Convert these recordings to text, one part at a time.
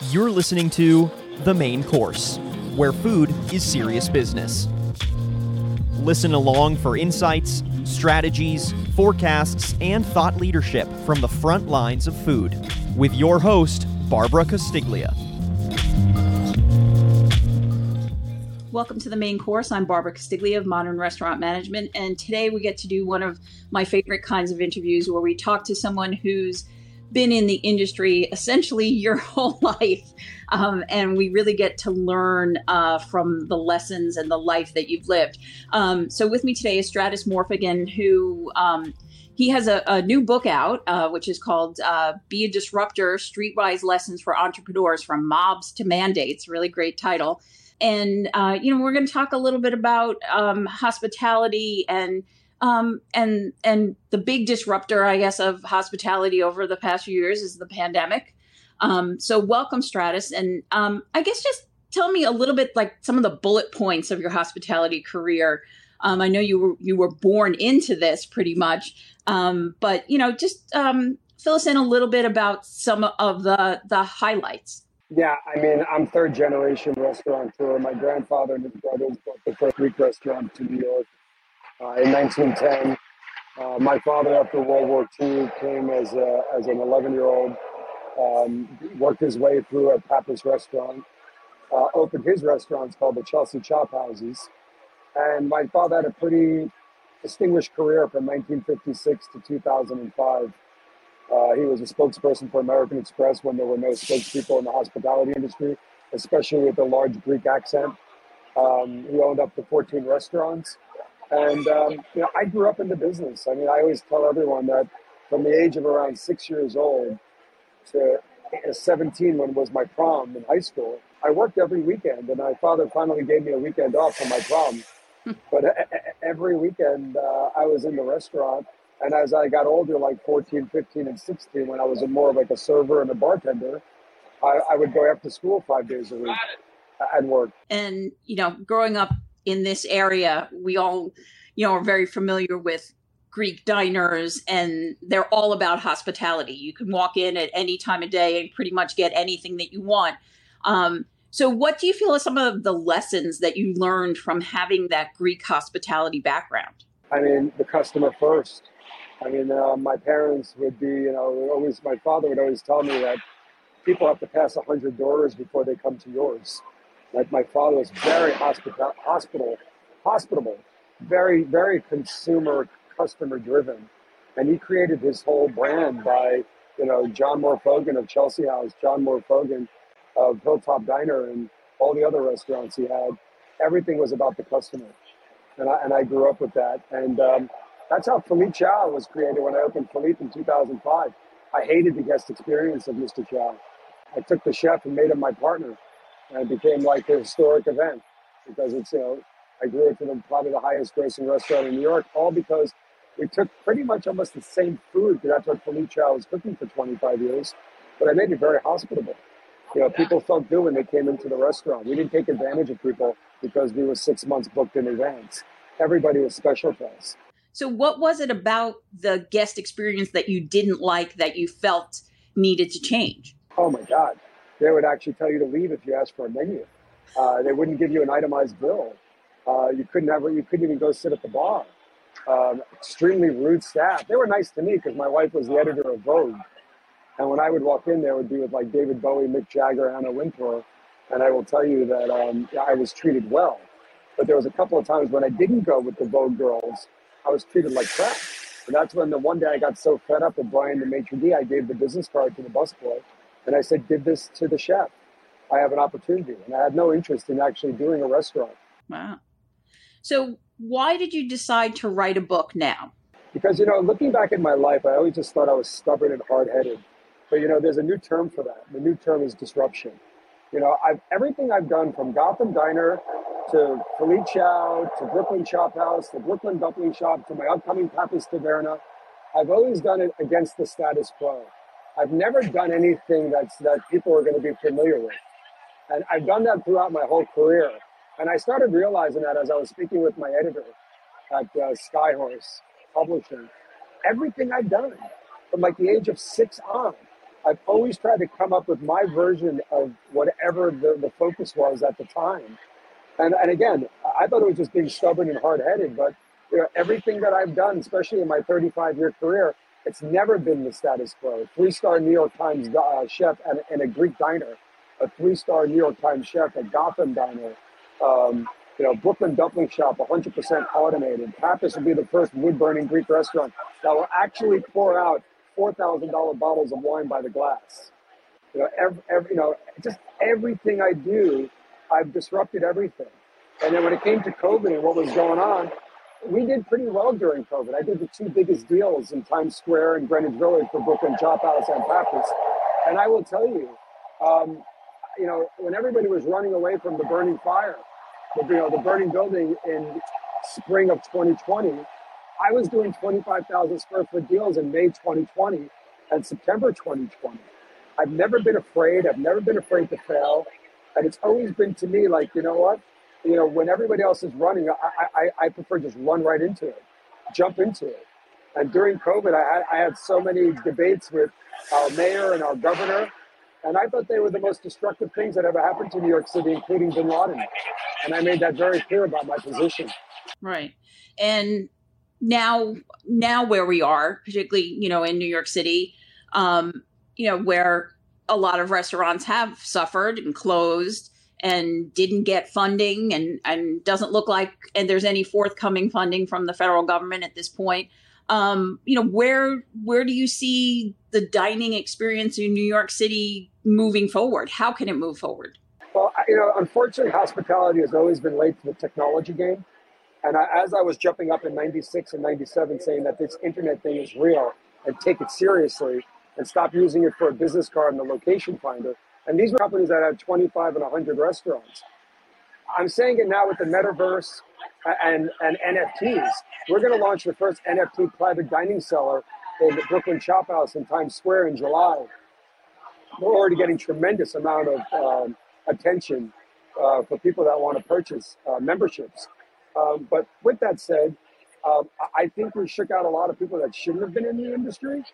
You're listening to The Main Course, where food is serious business. Listen along for insights, strategies, forecasts, and thought leadership from the front lines of food with your host, Barbara Castiglia. Welcome to the main course. I'm Barbara Castiglia of Modern Restaurant Management, and today we get to do one of my favorite kinds of interviews where we talk to someone who's been in the industry essentially your whole life. Um, and we really get to learn uh, from the lessons and the life that you've lived. Um, so, with me today is Stratis Morfogen, who um, he has a, a, new book out, uh, which is called uh, Be a Disruptor Streetwise Lessons for Entrepreneurs from Mobs to Mandates. Really great title and uh, you know we're going to talk a little bit about um, hospitality and um, and and the big disruptor, I guess, of hospitality over the past few years is the pandemic. Um, so welcome, Stratis, and um, I guess just tell me a little bit like some of the bullet points of your hospitality career. Um, I know you were you were born into this pretty much, um, but you know just fill us in a little bit about some of the the highlights. Yeah, I mean, I'm third generation restaurateur. My grandfather and his brothers built the first Greek restaurant to New York in 1910. Uh, my father, after World War II, came as, a, as an 11 year old, um, worked his way through a Pappas restaurant, uh, opened his restaurants called the Chelsea Chop Houses. And my father had a pretty distinguished career from 1956 to 2005. Uh, he was a spokesperson for American Express when there were no spokespeople in the hospitality industry, especially with a large Greek accent. Um, he owned up to 14 restaurants. And, um, you know, I grew up in the business. I mean, I always tell everyone that from the age of around six years old to 17 when was my prom in high school, I worked every weekend. And my father finally gave me a weekend off for my prom. but every weekend uh, I was in the restaurant and as I got older, like 14, 15, and 16, when I was more of like a server and a bartender, I, I would go after school five days a week and work. And, you know, growing up in this area, we all, you know, are very familiar with Greek diners and they're all about hospitality. You can walk in at any time of day and pretty much get anything that you want. Um, so, what do you feel are some of the lessons that you learned from having that Greek hospitality background? I mean, the customer first. I mean, uh, my parents would be, you know, always, my father would always tell me that people have to pass 100 doors before they come to yours. Like my father was very hospital, hospital, hospitable, very, very consumer, customer driven. And he created his whole brand by, you know, John Morfogen of Chelsea House, John Morfogen of Hilltop Diner, and all the other restaurants he had. Everything was about the customer. And I, and I grew up with that. And, um, that's how Philippe Chow was created when I opened Philippe in 2005. I hated the guest experience of Mr. Chow. I took the chef and made him my partner, and it became like a historic event because it's you know I grew it to probably the highest grossing restaurant in New York, all because we took pretty much almost the same food because that's what Chow was cooking for 25 years, but I made it very hospitable. You know, people felt good when they came into the restaurant. We didn't take advantage of people because we were six months booked in advance. Everybody was special to us. So, what was it about the guest experience that you didn't like that you felt needed to change? Oh my God. They would actually tell you to leave if you asked for a menu. Uh, they wouldn't give you an itemized bill. Uh, you couldn't have, you couldn't even go sit at the bar. Um, extremely rude staff. They were nice to me because my wife was the editor of Vogue. And when I would walk in there, would be with like David Bowie, Mick Jagger, Anna Wintour. And I will tell you that um, I was treated well. But there was a couple of times when I didn't go with the Vogue girls I was treated like crap. And that's when the one day I got so fed up with Brian the maitre d', I gave the business card to the busboy, and I said, "Give this to the chef. I have an opportunity." And I had no interest in actually doing a restaurant. Wow. So why did you decide to write a book now? Because you know, looking back at my life, I always just thought I was stubborn and hard-headed. But you know, there's a new term for that. The new term is disruption. You know, I've everything I've done from Gotham Diner to Philippe Chow to Brooklyn Chop House to Brooklyn Dumpling Shop to my upcoming Pappas Taverna, I've always done it against the status quo. I've never done anything that's that people are going to be familiar with, and I've done that throughout my whole career. And I started realizing that as I was speaking with my editor at uh, Skyhorse Publishing, everything I've done from like the age of six on I've always tried to come up with my version of whatever the, the focus was at the time. And, and again, I thought it was just being stubborn and hard headed, but you know, everything that I've done, especially in my 35 year career, it's never been the status quo. Three star New York Times uh, chef and, a Greek diner, a three star New York Times chef at Gotham Diner, um, you know, Brooklyn Dumpling Shop, 100% automated. Pappas will be the first wood burning Greek restaurant that will actually pour out $4,000 bottles of wine by the glass. You know, every, every, you know, just everything I do, I've disrupted everything. And then when it came to COVID and what was going on, we did pretty well during COVID. I did the two biggest deals in Times Square and Greenwich Village for Brooklyn Chop House and Pappas. And I will tell you, um, you know, when everybody was running away from the burning fire, the, you know, the burning building in spring of 2020, I was doing 25,000 square foot deals in May 2020 and September 2020. I've never been afraid. I've never been afraid to fail. And it's always been to me like, you know what? You know, when everybody else is running, I, I, I prefer just run right into it, jump into it. And during COVID, I had, I had so many debates with our mayor and our governor, and I thought they were the most destructive things that ever happened to New York City, including bin Laden. And I made that very clear about my position. Right. And now now where we are particularly you know in new york city um you know where a lot of restaurants have suffered and closed and didn't get funding and and doesn't look like and there's any forthcoming funding from the federal government at this point. Um you know where where do you see the dining experience in new york city moving forward? How can it move forward? Well you know unfortunately hospitality has always been late to the technology game. And I, as I was jumping up in 96 and 97 saying that this internet thing is real and take it seriously and stop using it for a business card and a location finder. And these were companies that had 25 and 100 restaurants. I'm saying it now with the metaverse and, and NFTs. We're going to launch the first NFT private dining cellar in the Brooklyn Chop House in Times Square in July. We're already getting tremendous amount of um, attention uh, for people that want to purchase uh, memberships. Um, but with that said, um, I think we shook out a lot of people that shouldn't have been in the industry.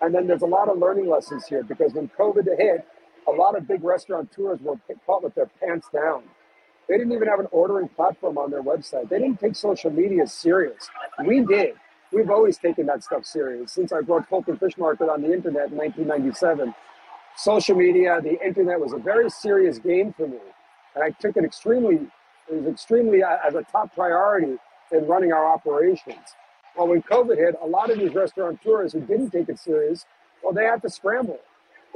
And then there's a lot of learning lessons here because when COVID hit, a lot of big restaurateurs were caught with their pants down. They didn't even have an ordering platform on their website. They didn't take social media serious. We did. We've always taken that stuff serious. Since I brought Fulton Fish Market on the internet in 1997, social media, the internet was a very serious game for me. And I took it extremely it was extremely uh, as a top priority in running our operations. Well, when COVID hit, a lot of these restaurateurs who didn't take it serious, well, they had to scramble.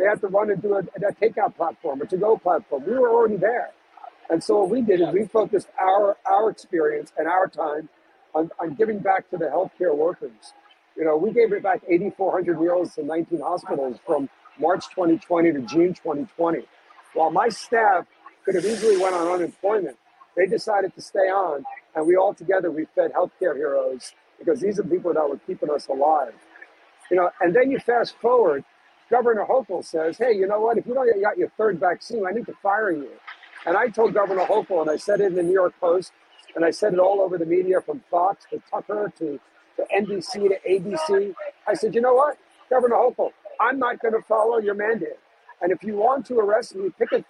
They had to run and do a, a takeout platform, a to-go platform. We were already there. And so what we did is we focused our, our experience and our time on, on giving back to the healthcare workers. You know, we gave it back 8,400 meals to 19 hospitals from March 2020 to June 2020. While my staff could have easily went on unemployment, they decided to stay on, and we all together we fed healthcare heroes because these are people that were keeping us alive. You know, and then you fast forward, Governor Hochul says, "Hey, you know what? If you don't get your third vaccine, I need to fire you." And I told Governor Hochul, and I said it in the New York Post, and I said it all over the media, from Fox to Tucker to, to NBC to ABC. I said, "You know what, Governor Hochul? I'm not going to follow your mandate. And if you want to arrest me, pick a,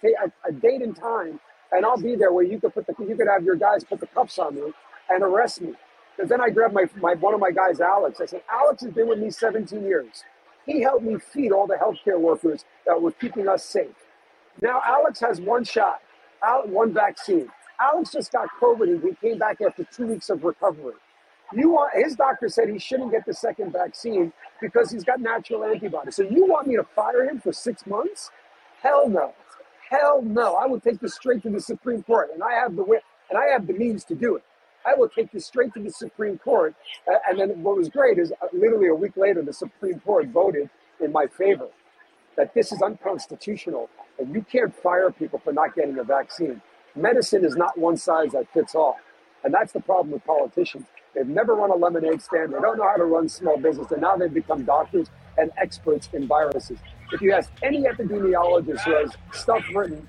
date and time and I'll be there where you could put the you could have your guys put the cuffs on me and arrest me. Because then I grabbed my, my one of my guys, Alex. I said, Alex has been with me 17 years. He helped me feed all the healthcare workers that were keeping us safe. Now Alex has one shot, one vaccine. Alex just got COVID and he came back after two weeks of recovery. You want his doctor said he shouldn't get the second vaccine because he's got natural antibodies. So you want me to fire him for six months? Hell no. Hell no. I will take this straight to the Supreme Court, and I have the and I have the means to do it. I will take this straight to the Supreme Court. And then what was great is uh, literally a week later, the Supreme Court voted in my favor that this is unconstitutional and you can't fire people for not getting a vaccine. Medicine is not one size that fits all. And that's the problem with politicians. They've never run a lemonade stand. They don't know how to run small business. And now they've become doctors and experts in viruses. If you ask any epidemiologist who has stuff written,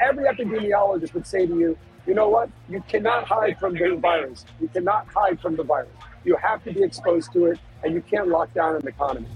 every epidemiologist would say to you, you know what? You cannot hide from the virus. You cannot hide from the virus. You have to be exposed to it, and you can't lock down an economy.